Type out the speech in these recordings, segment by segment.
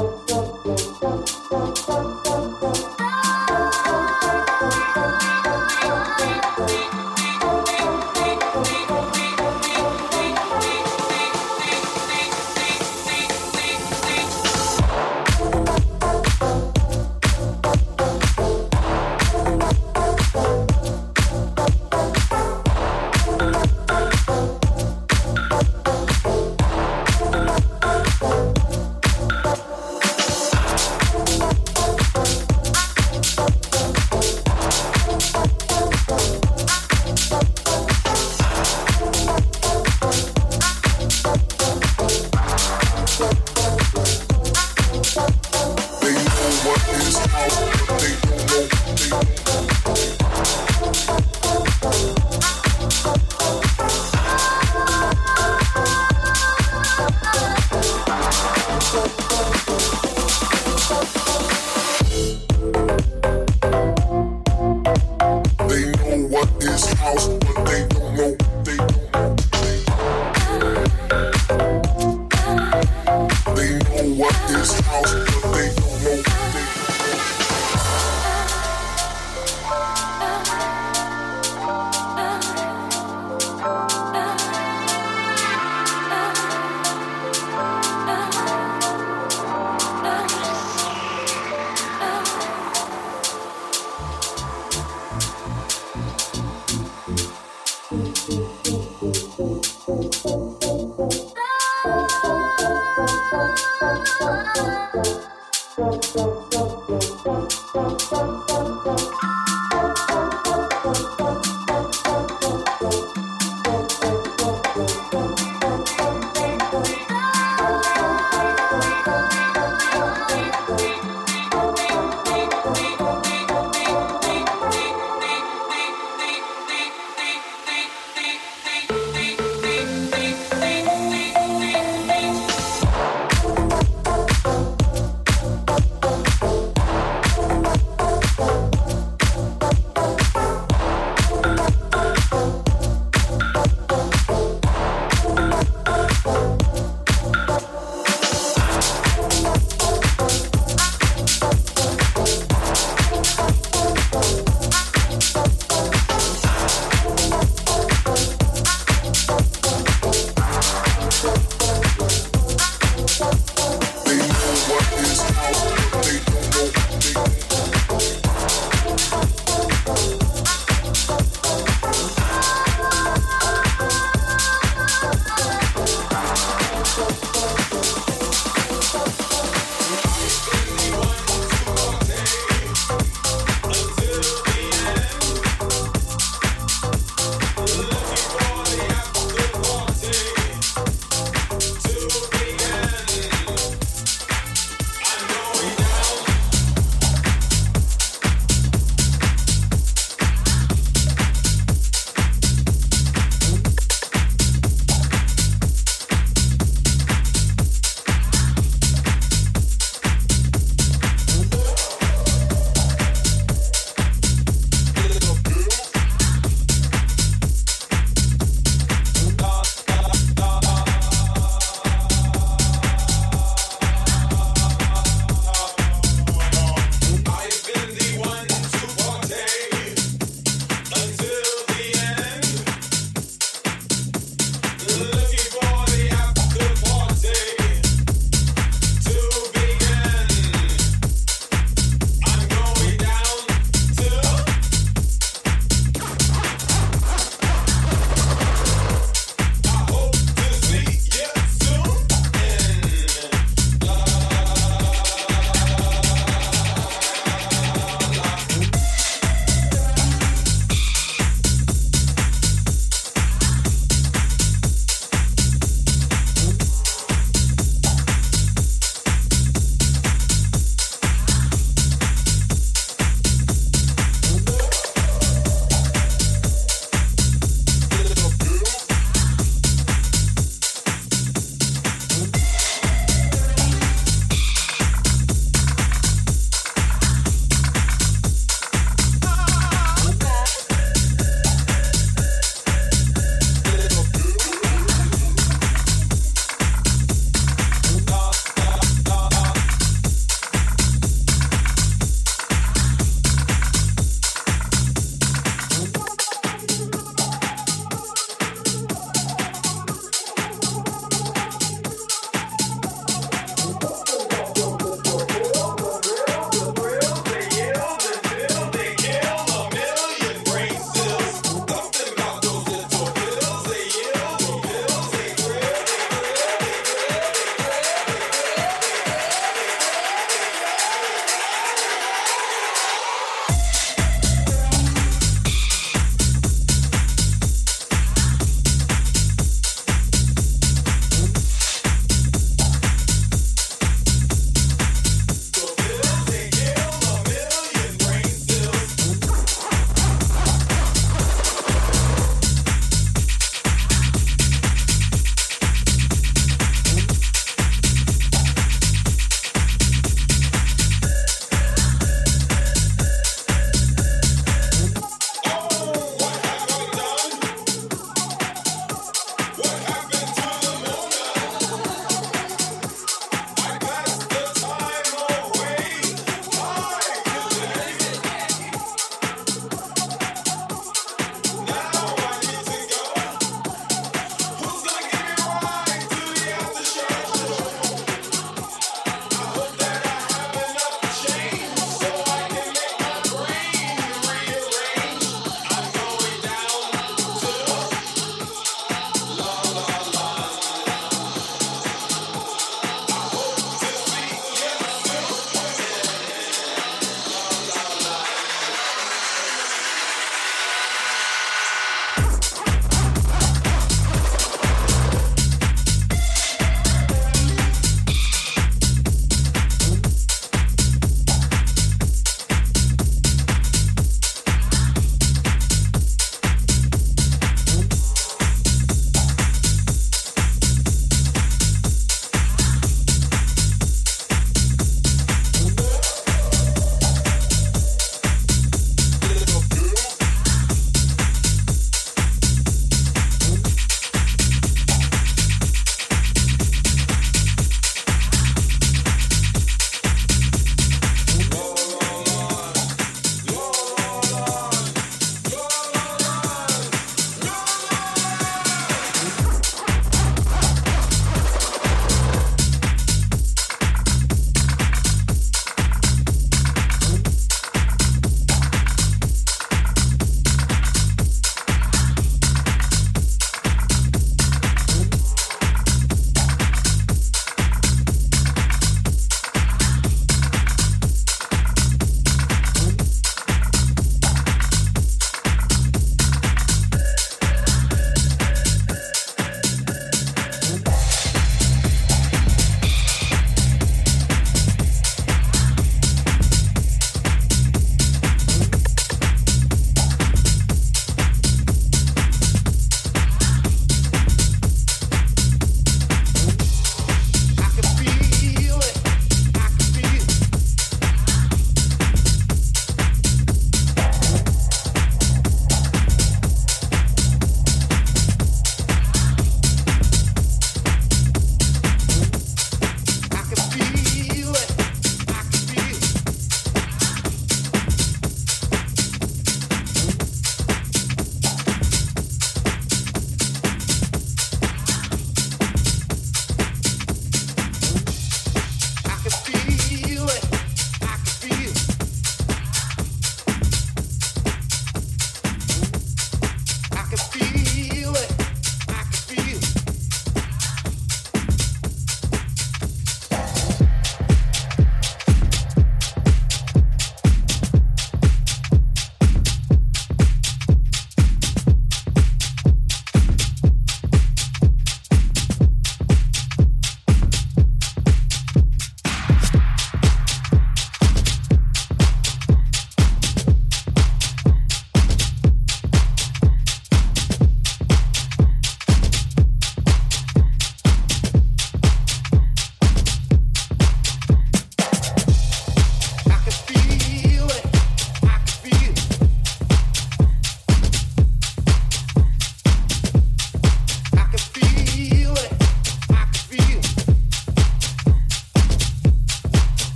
三三三三三三三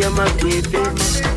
you're my baby.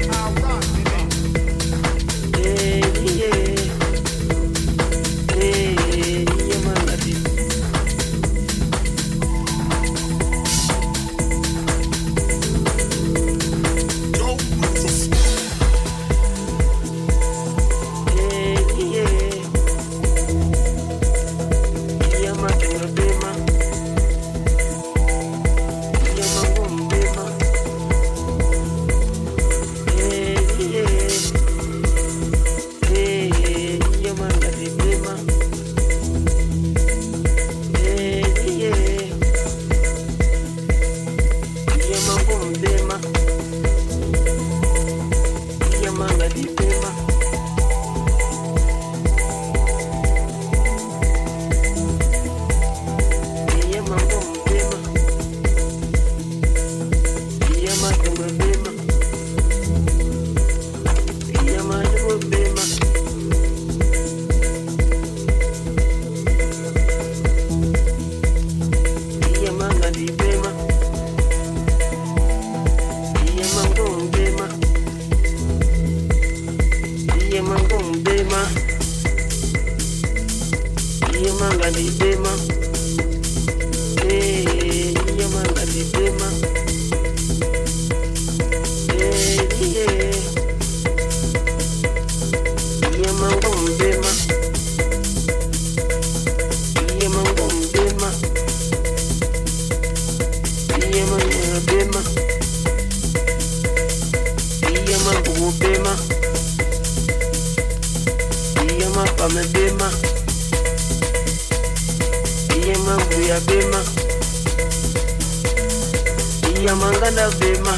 iyamanganda bema.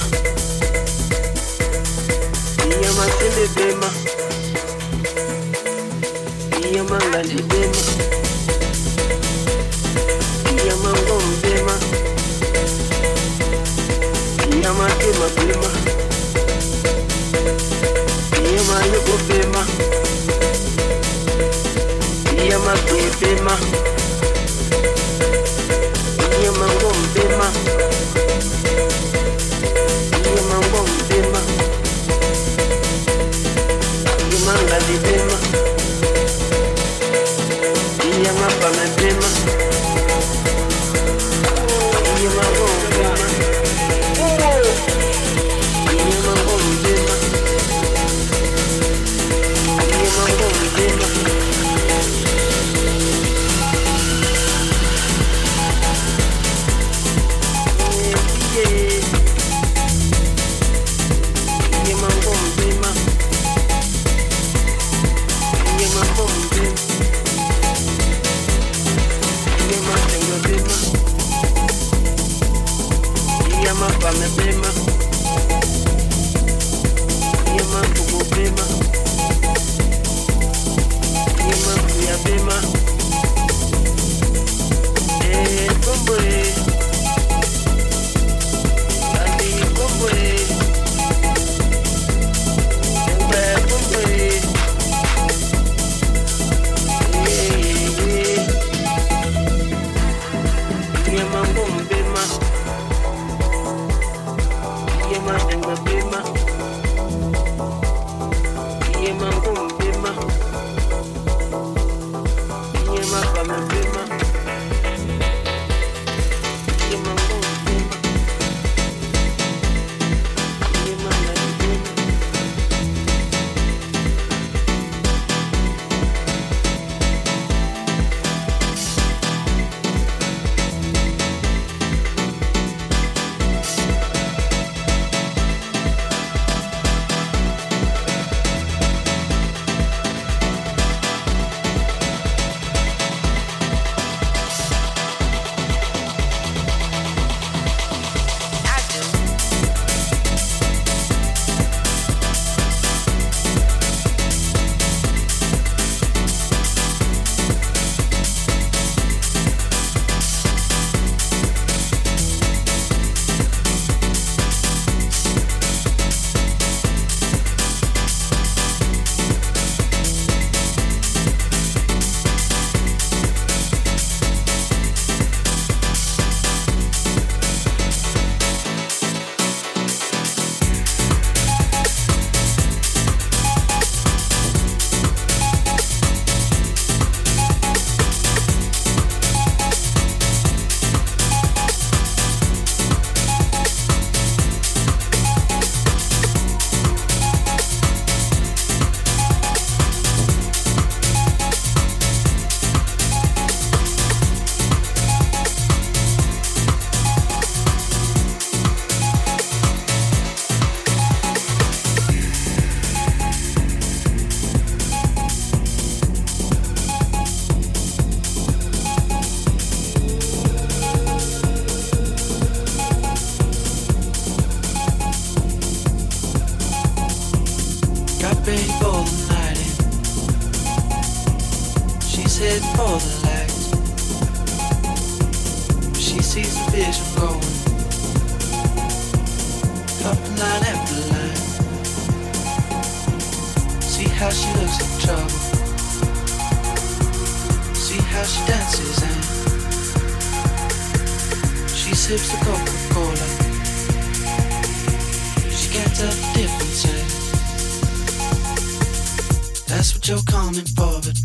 Iyamasende bema. Iyamangandi bema. Iyamangom bema. Iyamatema bema. Iyamayoko bema. Iyamakwe bema. Iyamangom bema. Heading for the light. She sees the vision going. Dropping line after line. See how she looks in trouble. See how she dances and she sips the Coca-Cola. She can't tell the difference. eh? That's what you're coming for, but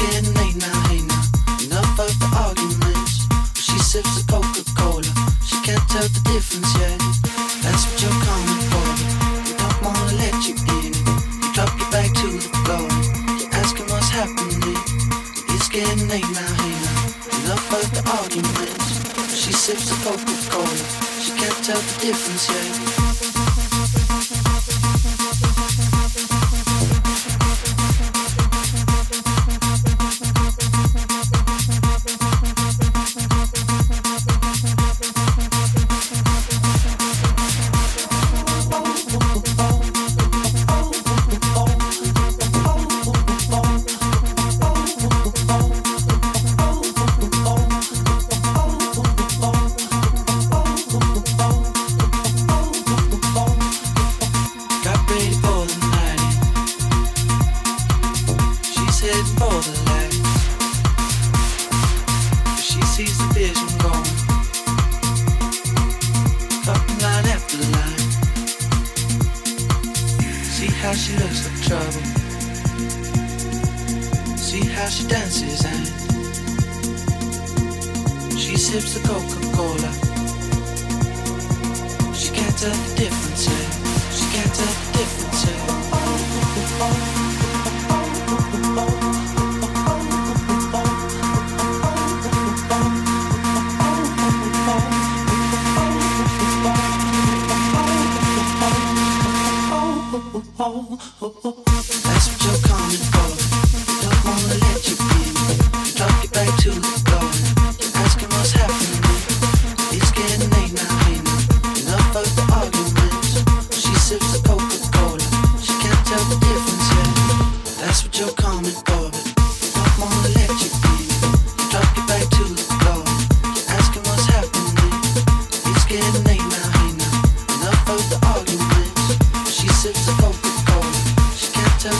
getting late now, hey now. Enough of the arguments. She sips a Coca-Cola. She can tell the difference, yeah. And so you come for it. Pick up more electricity in. You talk you back to the god. You ask him what's happening. It's getting late now, hey now, Enough of the arguments. She sips the Coca-Cola. She can't tell the difference yet.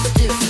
Can't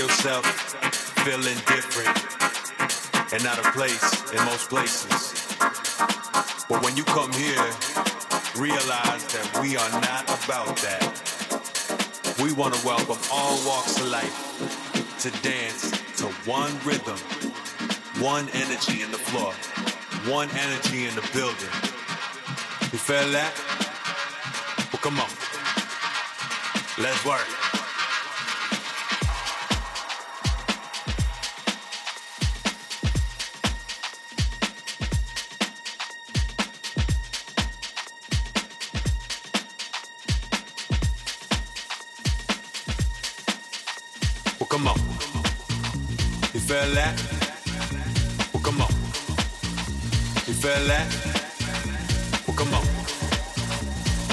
yourself feeling different and out of place in most places. But when you come here, realize that we are not about that. We want to welcome all walks of life to dance to one rhythm, one energy in the floor, one energy in the building. You feel that? Well, come on. Let's work. Come on. You feel that? Well, come on. You feel that? Well, come on.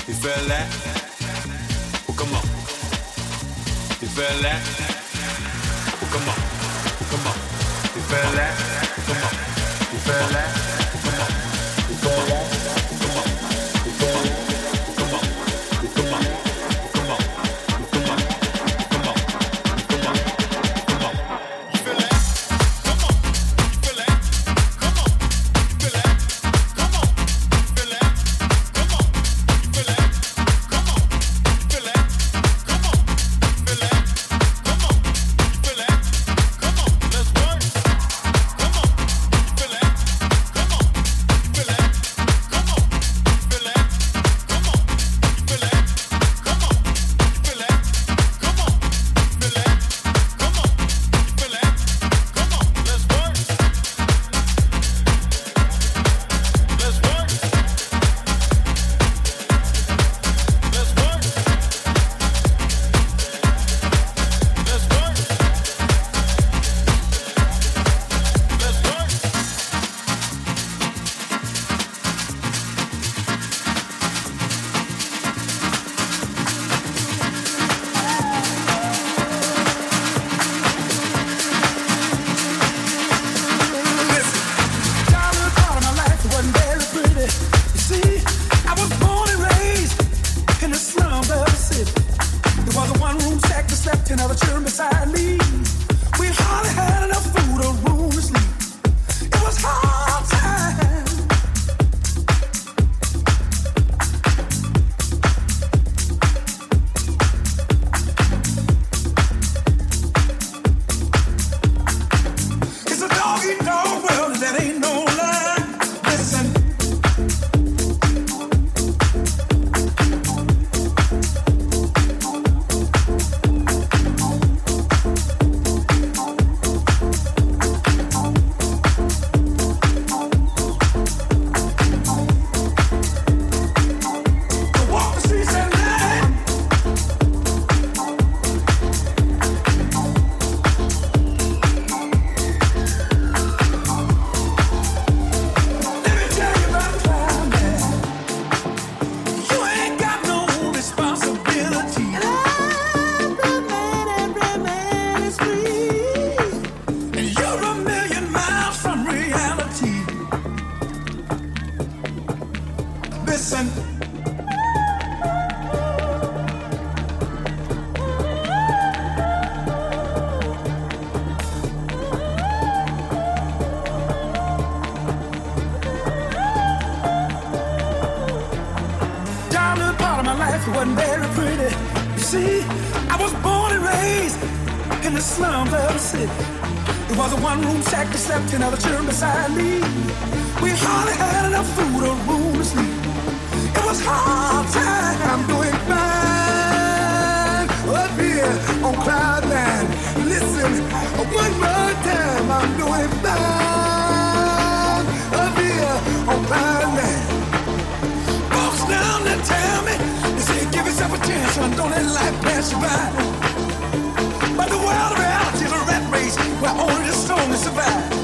You feel that? Well, come on. You feel that? Well, come on. Come on. You feel that? Come on. You feel that? Wasn't very pretty. You see, I was born and raised in the slums of the city. It was a one-room shack that slept in other children beside me. We hardly had enough food or room to sleep. It was hard time. I'm doing fine up here on cloud nine. Listen, one more time. I'm doing fine up here on cloud nine. Folks down there tell me, son, don't let life pass you by. But the world of reality is a rat race where only the strongest survive.